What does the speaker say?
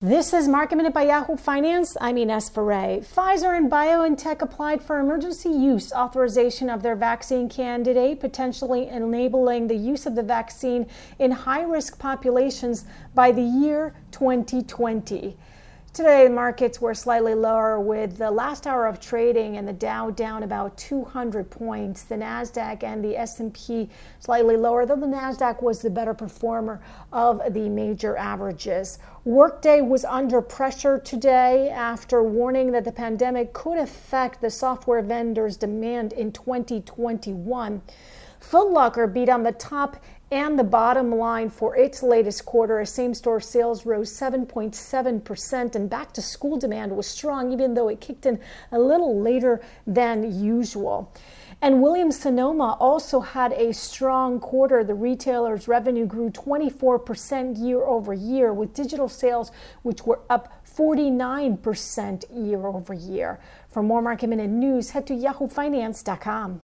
This is Market Minute by Yahoo Finance. I'm Ines Ferre. Pfizer and BioNTech applied for emergency use authorization of their vaccine candidate, potentially enabling the use of the vaccine in high risk populations by the year 2020. Today, the markets were slightly lower with the last hour of trading and the Dow down about 200 points. The Nasdaq and the S&P slightly lower, though the Nasdaq was the better performer of the major averages. Workday was under pressure today after warning that the pandemic could affect the software vendors' demand in 2021. Foot Locker beat on the top and the bottom line for its latest quarter as same store sales rose 7.7% and back to school demand was strong even though it kicked in a little later than usual. And Williams Sonoma also had a strong quarter. The retailer's revenue grew 24% year over year, with digital sales, which were up 49% year over year. For more market minute news, head to yahoofinance.com.